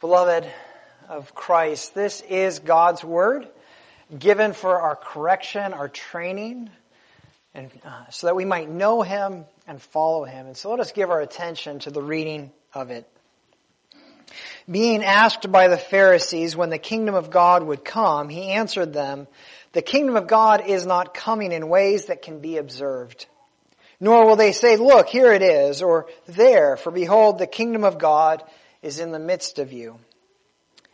Beloved of Christ, this is God's Word given for our correction, our training, and uh, so that we might know Him and follow Him. And so let us give our attention to the reading of it. Being asked by the Pharisees when the kingdom of God would come, he answered them, the kingdom of God is not coming in ways that can be observed. Nor will they say, look, here it is, or there, for behold, the kingdom of God is in the midst of you.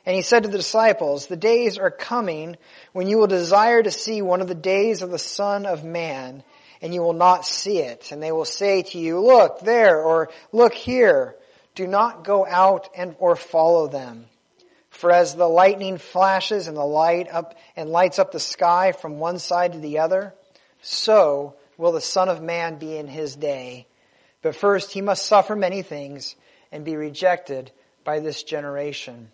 And he said to the disciples, the days are coming when you will desire to see one of the days of the Son of Man, and you will not see it. And they will say to you, look there, or look here. Do not go out and, or follow them. For as the lightning flashes and the light up and lights up the sky from one side to the other, so will the Son of Man be in his day. But first he must suffer many things and be rejected by this generation.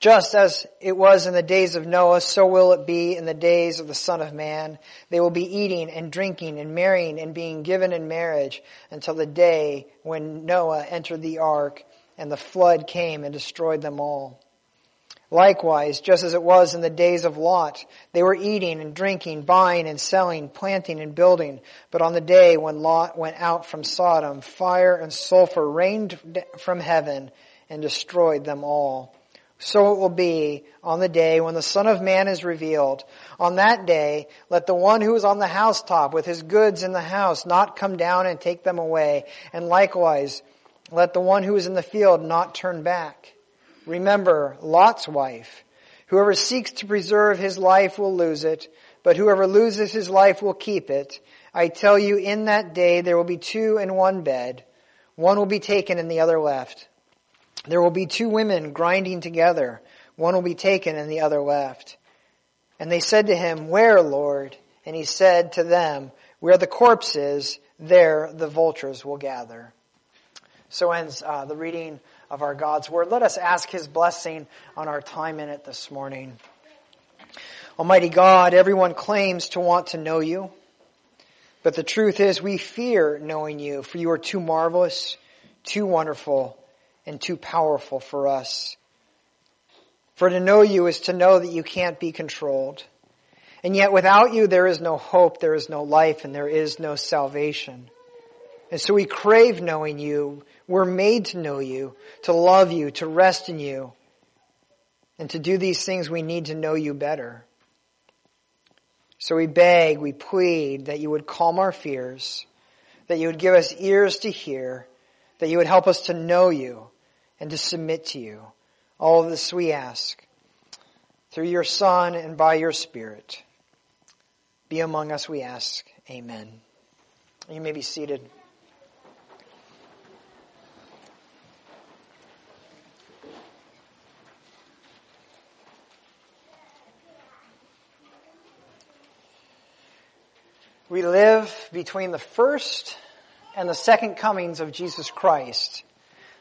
Just as it was in the days of Noah, so will it be in the days of the Son of Man. They will be eating and drinking and marrying and being given in marriage until the day when Noah entered the ark and the flood came and destroyed them all. Likewise, just as it was in the days of Lot, they were eating and drinking, buying and selling, planting and building. But on the day when Lot went out from Sodom, fire and sulfur rained from heaven and destroyed them all. So it will be on the day when the Son of Man is revealed. On that day, let the one who is on the housetop with his goods in the house not come down and take them away. And likewise, let the one who is in the field not turn back. Remember Lot's wife. Whoever seeks to preserve his life will lose it, but whoever loses his life will keep it. I tell you, in that day there will be two in one bed. One will be taken and the other left. There will be two women grinding together. One will be taken and the other left. And they said to him, Where, Lord? And he said to them, Where the corpse is, there the vultures will gather. So ends uh, the reading of our God's Word. Let us ask His blessing on our time in it this morning. Almighty God, everyone claims to want to know you, but the truth is we fear knowing you, for you are too marvelous, too wonderful, and too powerful for us. For to know you is to know that you can't be controlled. And yet without you there is no hope, there is no life, and there is no salvation. And so we crave knowing you. We're made to know you, to love you, to rest in you. And to do these things, we need to know you better. So we beg, we plead that you would calm our fears, that you would give us ears to hear, that you would help us to know you and to submit to you. All this we ask through your Son and by your Spirit. Be among us, we ask. Amen. You may be seated. We live between the first and the second comings of Jesus Christ.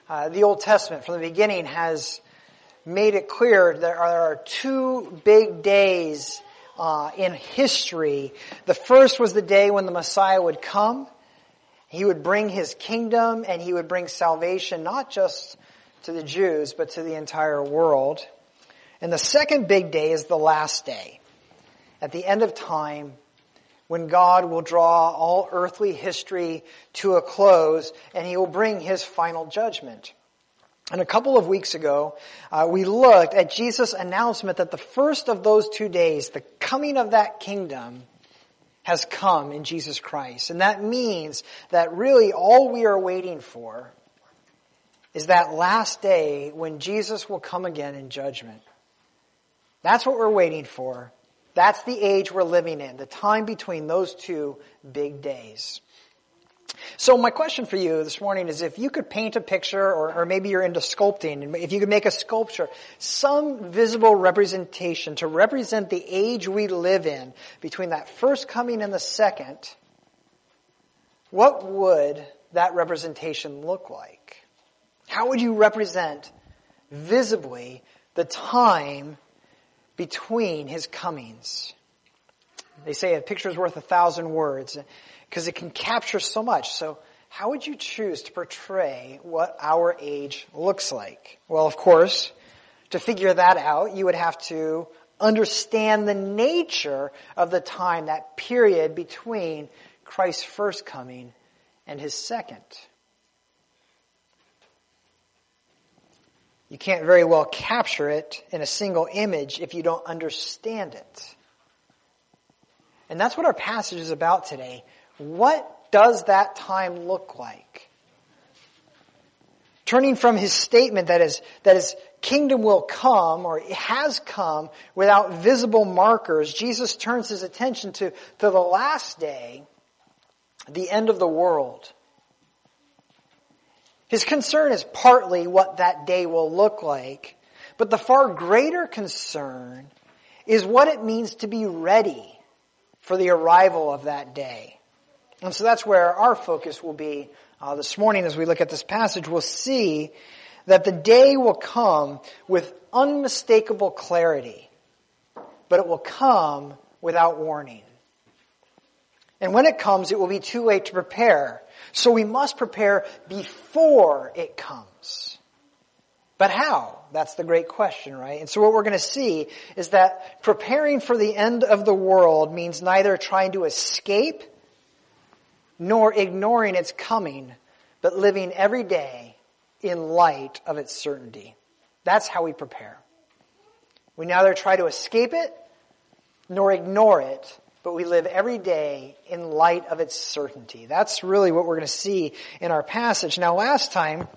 Uh, the Old Testament from the beginning has made it clear there are two big days uh, in history. The first was the day when the Messiah would come. He would bring his kingdom and he would bring salvation not just to the Jews, but to the entire world. And the second big day is the last day. At the end of time, when God will draw all earthly history to a close and he will bring his final judgment. And a couple of weeks ago, uh, we looked at Jesus' announcement that the first of those two days, the coming of that kingdom, has come in Jesus Christ. And that means that really all we are waiting for is that last day when Jesus will come again in judgment. That's what we're waiting for. That's the age we're living in, the time between those two big days. So my question for you this morning is if you could paint a picture, or, or, maybe you're into sculpting, if you could make a sculpture, some visible representation to represent the age we live in between that first coming and the second, what would that representation look like? How would you represent visibly the time between his comings. They say a picture is worth a thousand words because it can capture so much. So how would you choose to portray what our age looks like? Well, of course, to figure that out, you would have to understand the nature of the time, that period between Christ's first coming and his second. You can't very well capture it in a single image if you don't understand it. And that's what our passage is about today. What does that time look like? Turning from his statement that is, that his kingdom will come, or has come, without visible markers, Jesus turns his attention to, to the last day, the end of the world. His concern is partly what that day will look like, but the far greater concern is what it means to be ready for the arrival of that day. And so that's where our focus will be uh, this morning as we look at this passage. We'll see that the day will come with unmistakable clarity, but it will come without warning. And when it comes, it will be too late to prepare. So we must prepare before it comes. But how? That's the great question, right? And so what we're going to see is that preparing for the end of the world means neither trying to escape nor ignoring its coming, but living every day in light of its certainty. That's how we prepare. We neither try to escape it nor ignore it, but we live every day in light of its certainty. That's really what we're going to see in our passage. Now, last time,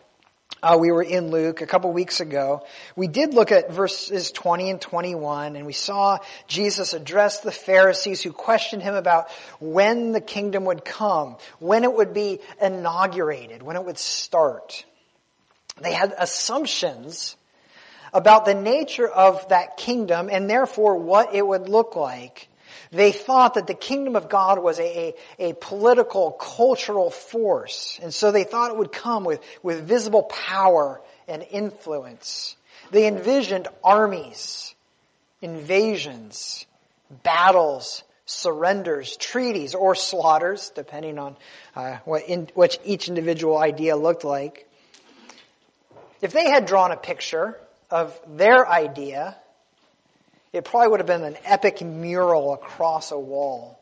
uh, we were in Luke a couple weeks ago. We did look at verses 20 and 21 and we saw Jesus address the Pharisees who questioned him about when the kingdom would come, when it would be inaugurated, when it would start. They had assumptions about the nature of that kingdom and therefore what it would look like. They thought that the kingdom of God was a, a, a, political, cultural force. And so they thought it would come with, with visible power and influence. They envisioned armies, invasions, battles, surrenders, treaties, or slaughters, depending on uh, what, in, what each individual idea looked like. If they had drawn a picture of their idea, it probably would have been an epic mural across a wall.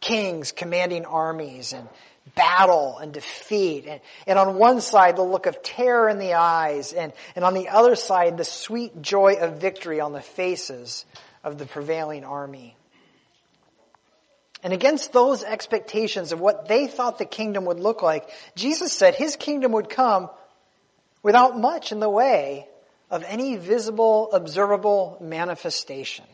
Kings commanding armies and battle and defeat. And, and on one side, the look of terror in the eyes, and, and on the other side, the sweet joy of victory on the faces of the prevailing army. And against those expectations of what they thought the kingdom would look like, Jesus said his kingdom would come without much in the way of any visible, observable manifestation.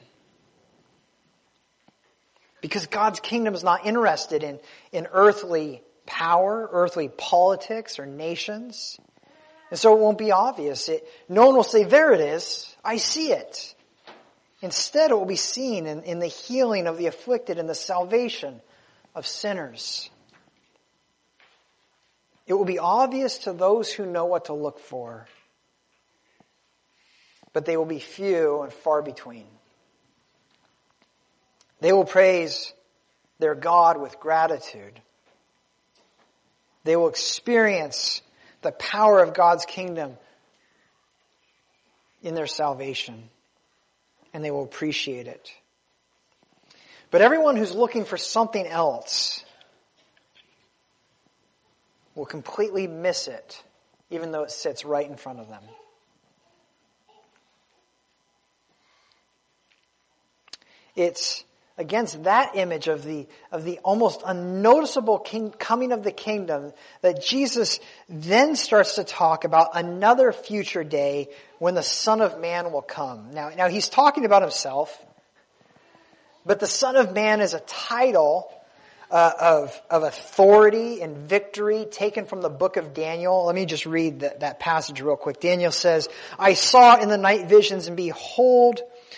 Because God's kingdom is not interested in, in earthly power, earthly politics, or nations. And so it won't be obvious. It, no one will say, there it is. I see it. Instead, it will be seen in, in the healing of the afflicted and the salvation of sinners. It will be obvious to those who know what to look for but they will be few and far between. They will praise their God with gratitude. They will experience the power of God's kingdom in their salvation, and they will appreciate it. But everyone who's looking for something else will completely miss it, even though it sits right in front of them. It's against that image of the, of the almost unnoticeable king, coming of the kingdom that Jesus then starts to talk about another future day when the Son of Man will come. Now, now he's talking about himself, but the Son of Man is a title uh, of, of authority and victory taken from the book of Daniel. Let me just read that, that passage real quick. Daniel says, I saw in the night visions and behold,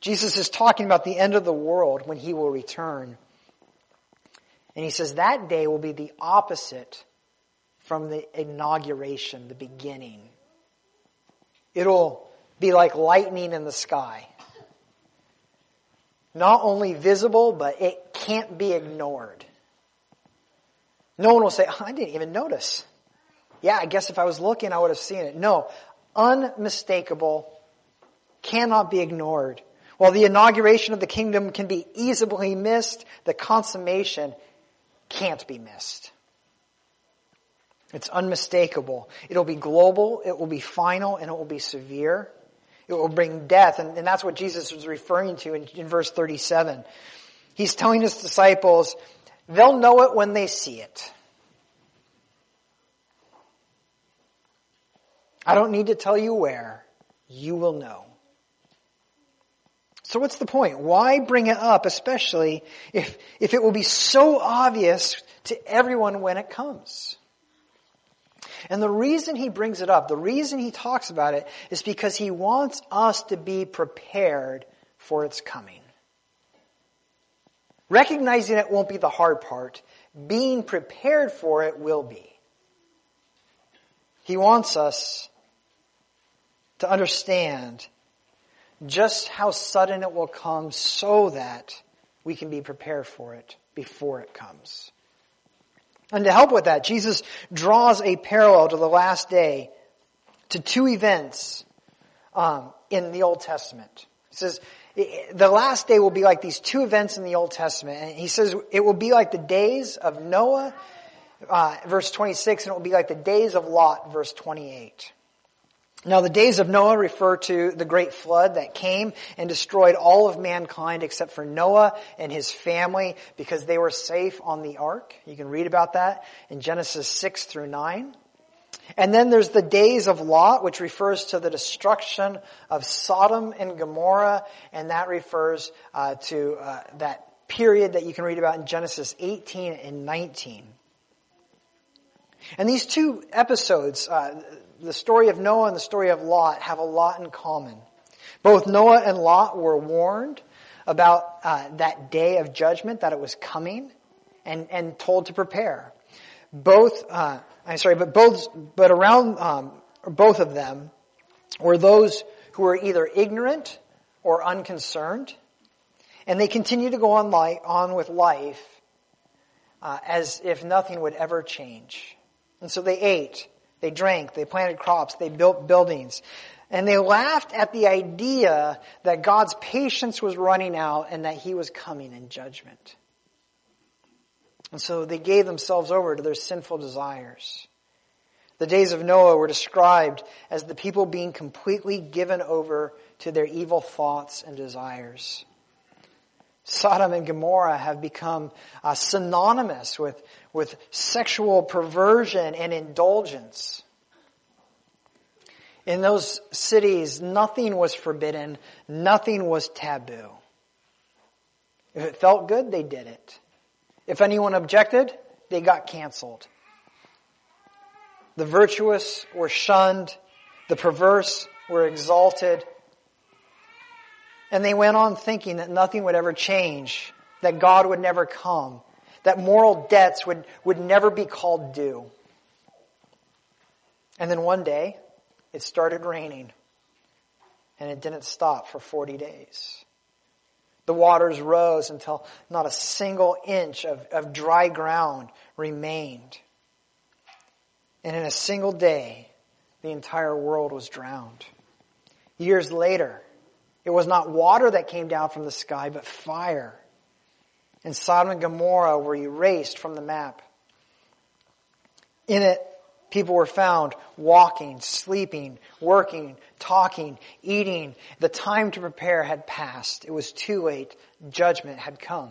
Jesus is talking about the end of the world when he will return. And he says that day will be the opposite from the inauguration, the beginning. It'll be like lightning in the sky. Not only visible, but it can't be ignored. No one will say, oh, I didn't even notice. Yeah, I guess if I was looking, I would have seen it. No. Unmistakable, cannot be ignored. While the inauguration of the kingdom can be easily missed, the consummation can't be missed. It's unmistakable. It'll be global, it will be final, and it will be severe. It will bring death, and, and that's what Jesus was referring to in, in verse 37. He's telling his disciples, they'll know it when they see it. I don't need to tell you where. You will know. So what's the point? Why bring it up, especially if, if it will be so obvious to everyone when it comes? And the reason he brings it up, the reason he talks about it, is because he wants us to be prepared for its coming. Recognizing it won't be the hard part. Being prepared for it will be. He wants us to understand just how sudden it will come so that we can be prepared for it before it comes. And to help with that, Jesus draws a parallel to the last day to two events um, in the Old Testament. He says, the last day will be like these two events in the Old Testament. And he says it will be like the days of Noah, uh, verse 26, and it will be like the days of Lot, verse 28. Now the days of Noah refer to the great flood that came and destroyed all of mankind except for Noah and his family because they were safe on the ark. You can read about that in Genesis 6 through 9. And then there's the days of Lot, which refers to the destruction of Sodom and Gomorrah, and that refers uh, to uh, that period that you can read about in Genesis 18 and 19. And these two episodes, uh, the story of Noah and the story of Lot have a lot in common. Both Noah and Lot were warned about uh, that day of judgment, that it was coming, and, and told to prepare. Both, uh, I'm sorry, but both, but around um, both of them were those who were either ignorant or unconcerned, and they continued to go on, life, on with life uh, as if nothing would ever change. And so they ate, they drank, they planted crops, they built buildings. And they laughed at the idea that God's patience was running out and that he was coming in judgment. And so they gave themselves over to their sinful desires. The days of Noah were described as the people being completely given over to their evil thoughts and desires. Sodom and Gomorrah have become uh, synonymous with, with sexual perversion and indulgence. In those cities, nothing was forbidden, nothing was taboo. If it felt good, they did it. If anyone objected, they got canceled. The virtuous were shunned, the perverse were exalted, and they went on thinking that nothing would ever change, that God would never come, that moral debts would, would never be called due. And then one day, it started raining. And it didn't stop for 40 days. The waters rose until not a single inch of, of dry ground remained. And in a single day, the entire world was drowned. Years later, it was not water that came down from the sky, but fire. And Sodom and Gomorrah were erased from the map. In it, people were found walking, sleeping, working, talking, eating. The time to prepare had passed. It was too late. Judgment had come.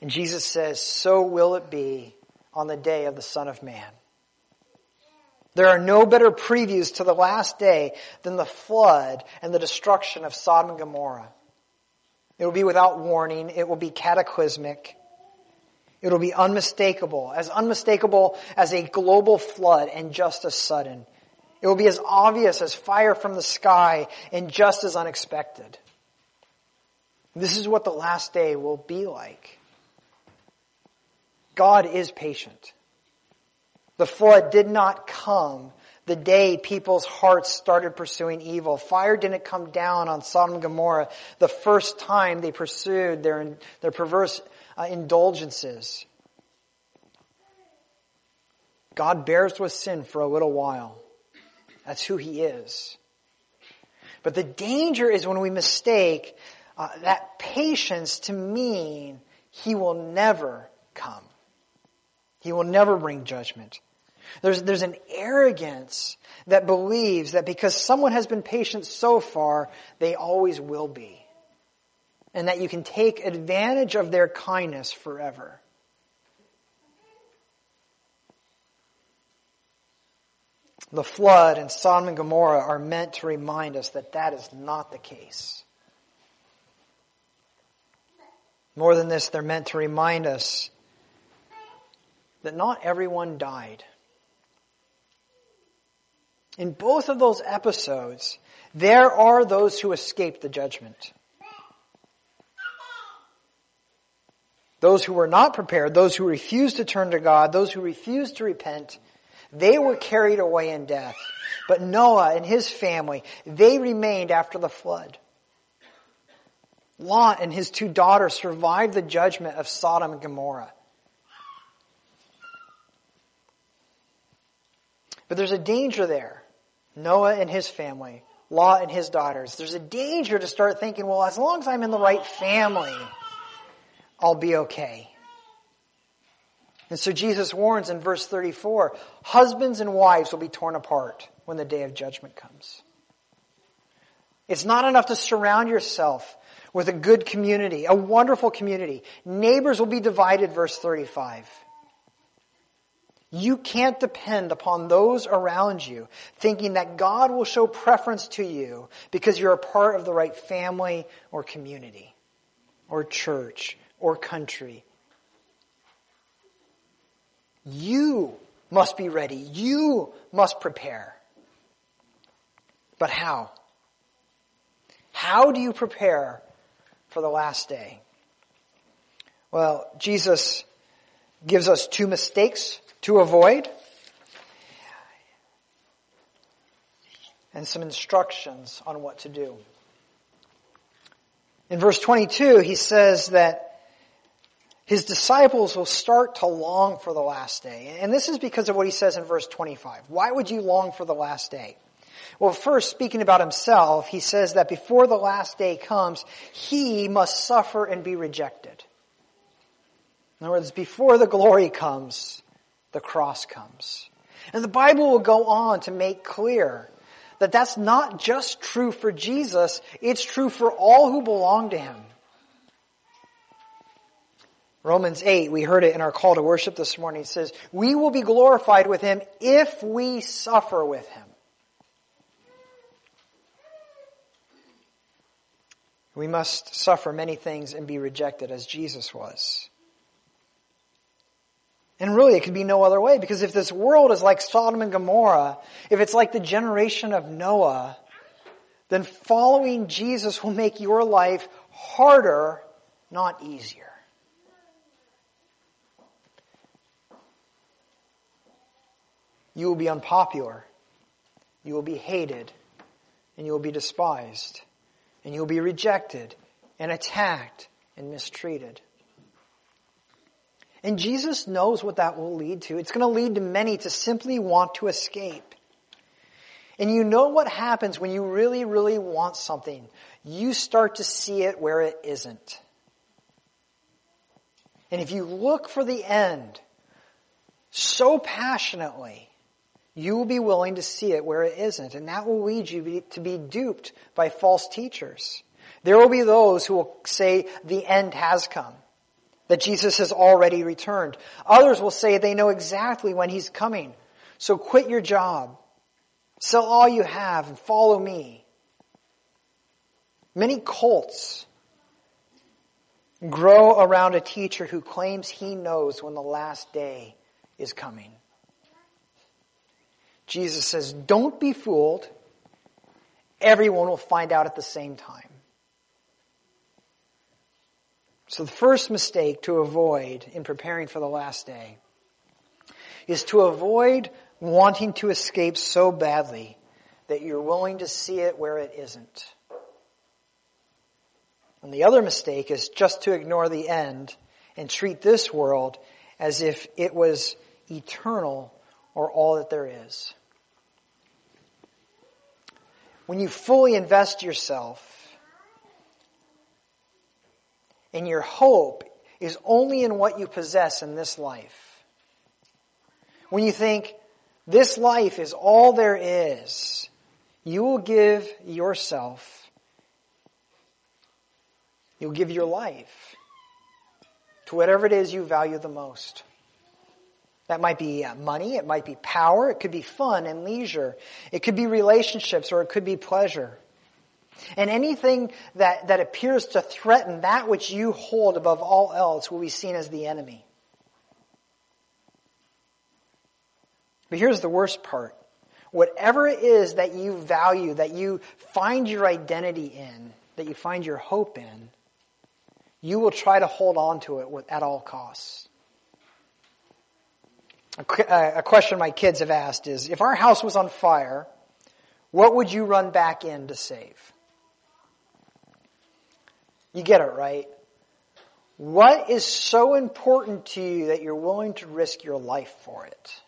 And Jesus says, so will it be on the day of the Son of Man. There are no better previews to the last day than the flood and the destruction of Sodom and Gomorrah. It will be without warning. It will be cataclysmic. It will be unmistakable, as unmistakable as a global flood and just as sudden. It will be as obvious as fire from the sky and just as unexpected. This is what the last day will be like. God is patient. The flood did not come the day people's hearts started pursuing evil. Fire didn't come down on Sodom and Gomorrah the first time they pursued their, their perverse uh, indulgences. God bears with sin for a little while. That's who He is. But the danger is when we mistake uh, that patience to mean He will never come. He will never bring judgment. There's, there's an arrogance that believes that because someone has been patient so far, they always will be. And that you can take advantage of their kindness forever. The flood and Sodom and Gomorrah are meant to remind us that that is not the case. More than this, they're meant to remind us that not everyone died. In both of those episodes, there are those who escaped the judgment. Those who were not prepared, those who refused to turn to God, those who refused to repent, they were carried away in death. But Noah and his family, they remained after the flood. Lot and his two daughters survived the judgment of Sodom and Gomorrah. But there's a danger there. Noah and his family, Lot and his daughters. There's a danger to start thinking, well, as long as I'm in the right family, I'll be okay. And so Jesus warns in verse 34, husbands and wives will be torn apart when the day of judgment comes. It's not enough to surround yourself with a good community, a wonderful community. Neighbors will be divided, verse 35. You can't depend upon those around you thinking that God will show preference to you because you're a part of the right family or community or church or country. You must be ready. You must prepare. But how? How do you prepare for the last day? Well, Jesus gives us two mistakes to avoid and some instructions on what to do. In verse 22, he says that his disciples will start to long for the last day. And this is because of what he says in verse 25. Why would you long for the last day? Well, first, speaking about himself, he says that before the last day comes, he must suffer and be rejected. In other words, before the glory comes, the cross comes. And the Bible will go on to make clear that that's not just true for Jesus, it's true for all who belong to Him. Romans 8, we heard it in our call to worship this morning, says, we will be glorified with Him if we suffer with Him. We must suffer many things and be rejected as Jesus was. And really, it could be no other way because if this world is like Sodom and Gomorrah, if it's like the generation of Noah, then following Jesus will make your life harder, not easier. You will be unpopular. You will be hated. And you will be despised. And you will be rejected and attacked and mistreated. And Jesus knows what that will lead to. It's going to lead to many to simply want to escape. And you know what happens when you really, really want something. You start to see it where it isn't. And if you look for the end so passionately, you will be willing to see it where it isn't. And that will lead you to be duped by false teachers. There will be those who will say the end has come that Jesus has already returned. Others will say they know exactly when he's coming. So quit your job. Sell all you have and follow me. Many cults grow around a teacher who claims he knows when the last day is coming. Jesus says, don't be fooled. Everyone will find out at the same time. So the first mistake to avoid in preparing for the last day is to avoid wanting to escape so badly that you're willing to see it where it isn't. And the other mistake is just to ignore the end and treat this world as if it was eternal or all that there is. When you fully invest yourself and your hope is only in what you possess in this life. When you think this life is all there is, you will give yourself, you'll give your life to whatever it is you value the most. That might be uh, money, it might be power, it could be fun and leisure, it could be relationships, or it could be pleasure. And anything that, that appears to threaten that which you hold above all else will be seen as the enemy. But here's the worst part. Whatever it is that you value, that you find your identity in, that you find your hope in, you will try to hold on to it at all costs. Uh, a question my kids have asked is, if our house was on fire, what would you run back in to save? You get it, right? What is so important to you that you're willing to risk your life for it?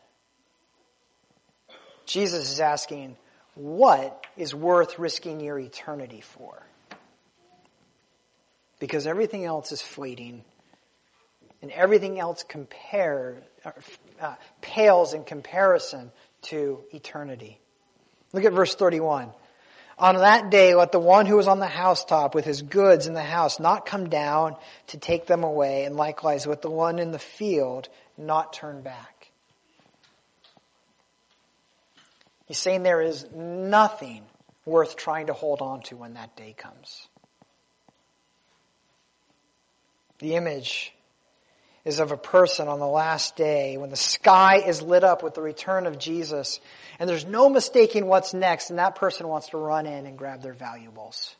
Jesus is asking, what is worth risking your eternity for? Because everything else is fleeting and everything else compare, uh, pales in comparison to eternity. Look at verse 31. On that day, let the one who is on the housetop with his goods in the house not come down to take them away, and likewise with the one in the field not turn back. He's saying there is nothing worth trying to hold on to when that day comes. The image is of a person on the last day when the sky is lit up with the return of Jesus and there's no mistaking what's next and that person wants to run in and grab their valuables.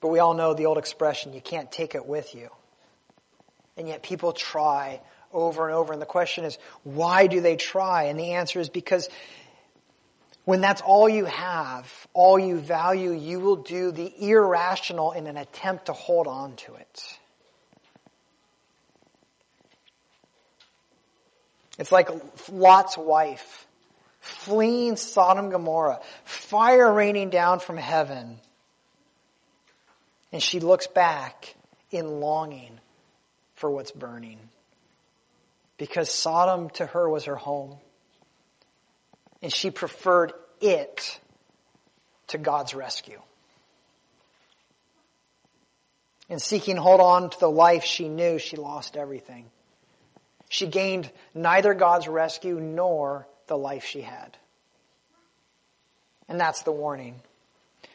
But we all know the old expression, you can't take it with you. And yet people try over and over. And the question is, why do they try? And the answer is because when that's all you have, all you value, you will do the irrational in an attempt to hold on to it. It's like Lot's wife fleeing Sodom and Gomorrah, fire raining down from heaven. And she looks back in longing for what's burning. Because Sodom to her was her home and she preferred it to God's rescue. In seeking hold on to the life she knew, she lost everything. She gained neither God's rescue nor the life she had. And that's the warning.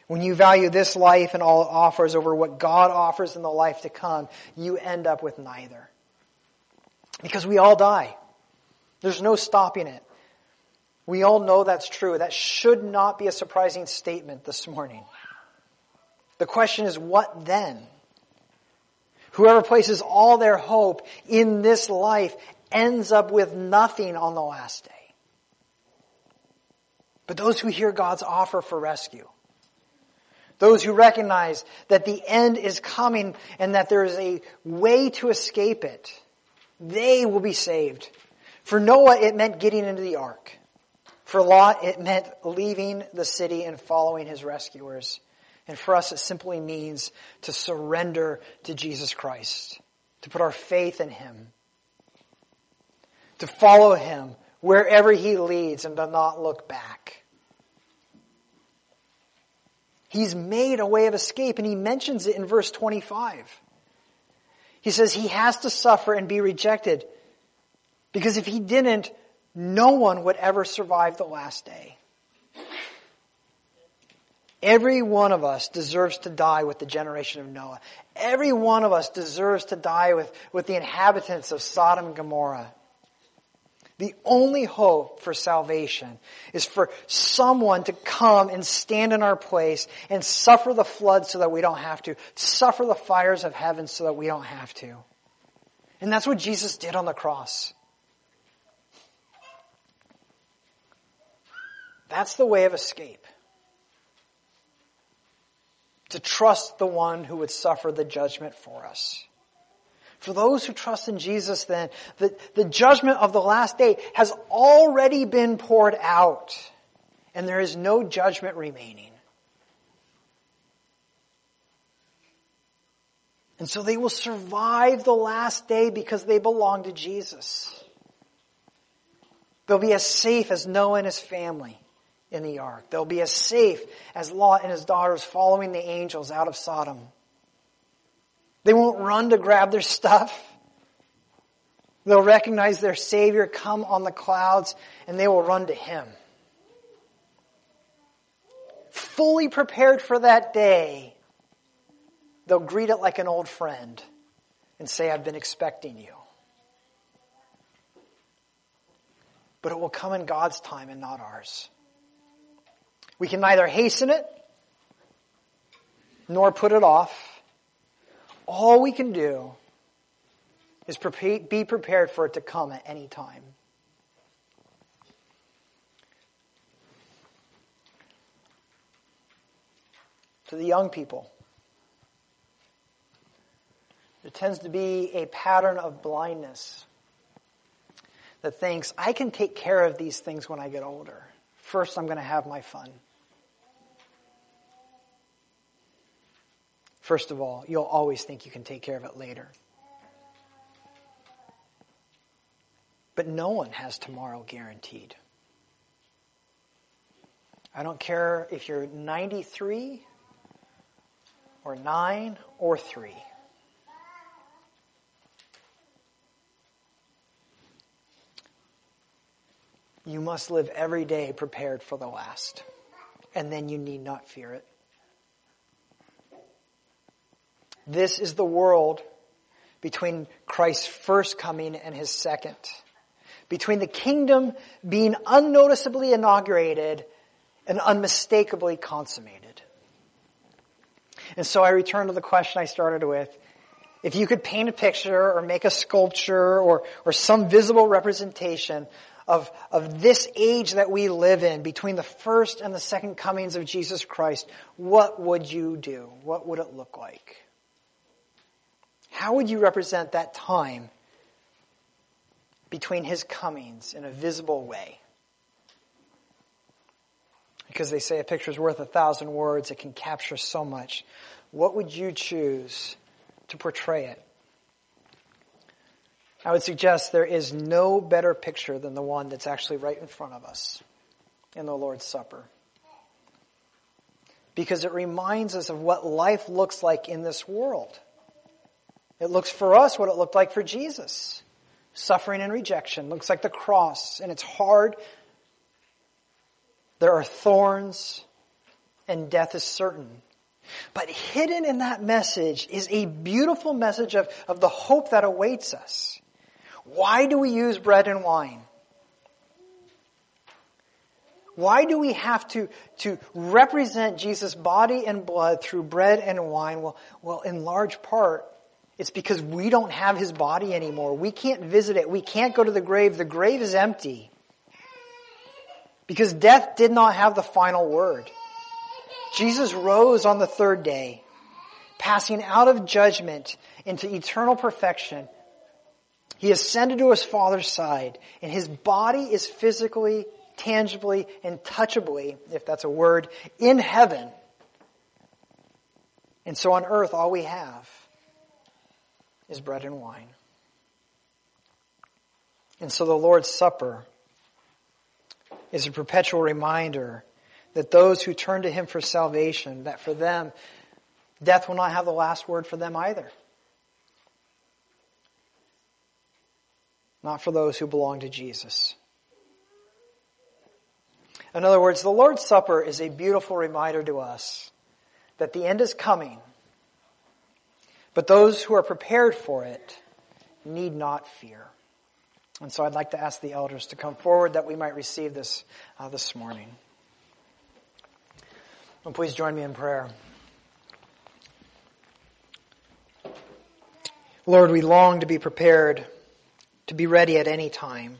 When you value this life and all it offers over what God offers in the life to come, you end up with neither. Because we all die. There's no stopping it. We all know that's true. That should not be a surprising statement this morning. The question is, what then? Whoever places all their hope in this life ends up with nothing on the last day. But those who hear God's offer for rescue, those who recognize that the end is coming and that there is a way to escape it, they will be saved. For Noah, it meant getting into the ark. For Lot, it meant leaving the city and following his rescuers. And for us, it simply means to surrender to Jesus Christ, to put our faith in Him, to follow Him wherever He leads and to not look back. He's made a way of escape and He mentions it in verse 25. He says He has to suffer and be rejected Because if he didn't, no one would ever survive the last day. Every one of us deserves to die with the generation of Noah. Every one of us deserves to die with, with the inhabitants of Sodom and Gomorrah. The only hope for salvation is for someone to come and stand in our place and suffer the flood so that we don't have to, suffer the fires of heaven so that we don't have to. And that's what Jesus did on the cross. That's the way of escape to trust the one who would suffer the judgment for us. For those who trust in Jesus then, the, the judgment of the last day has already been poured out and there is no judgment remaining. And so they will survive the last day because they belong to Jesus. They'll be as safe as Noah and his family in the ark. They'll be as safe as Lot and his daughters following the angels out of Sodom. They won't run to grab their stuff. They'll recognize their Savior come on the clouds and they will run to Him. Fully prepared for that day, they'll greet it like an old friend and say, I've been expecting you. But it will come in God's time and not ours. We can neither hasten it nor put it off. All we can do is be prepared for it to come at any time. To the young people, there tends to be a pattern of blindness that thinks, I can take care of these things when I get older. First, I'm going to have my fun. First of all, you'll always think you can take care of it later. But no one has tomorrow guaranteed. I don't care if you're 93 or 9 or 3. You must live every day prepared for the last, and then you need not fear it. This is the world between Christ's first coming and his second. Between the kingdom being unnoticeably inaugurated and unmistakably consummated. And so I return to the question I started with. If you could paint a picture or make a sculpture or, or some visible representation of, of this age that we live in between the first and the second comings of Jesus Christ, what would you do? What would it look like? How would you represent that time between his comings in a visible way? Because they say a picture is worth a thousand words, it can capture so much. What would you choose to portray it? I would suggest there is no better picture than the one that's actually right in front of us in the Lord's Supper. Because it reminds us of what life looks like in this world. It looks for us what it looked like for Jesus. Suffering and rejection looks like the cross, and it's hard. There are thorns, and death is certain. But hidden in that message is a beautiful message of, of the hope that awaits us. Why do we use bread and wine? Why do we have to, to represent Jesus' body and blood through bread and wine? Well, well, in large part, it's because we don't have his body anymore. We can't visit it. We can't go to the grave. The grave is empty. Because death did not have the final word. Jesus rose on the third day, passing out of judgment into eternal perfection. He ascended to his Father's side, and his body is physically, tangibly, and touchably, if that's a word, in heaven. And so on earth, all we have is bread and wine. And so the Lord's Supper is a perpetual reminder that those who turn to Him for salvation, that for them, death will not have the last word for them either. not for those who belong to Jesus. In other words, the Lord's Supper is a beautiful reminder to us that the end is coming, but those who are prepared for it need not fear. And so I'd like to ask the elders to come forward that we might receive this uh, this morning. And please join me in prayer. Lord, we long to be prepared, to be ready at any time.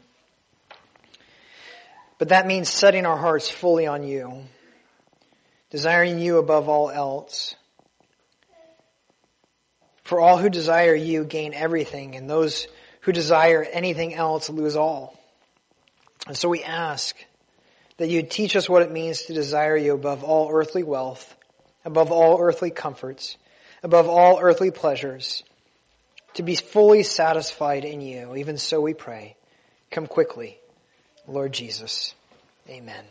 But that means setting our hearts fully on you, desiring you above all else. For all who desire you gain everything, and those who desire anything else lose all. And so we ask that you teach us what it means to desire you above all earthly wealth, above all earthly comforts, above all earthly pleasures, to be fully satisfied in you. Even so we pray. Come quickly. Lord Jesus. Amen.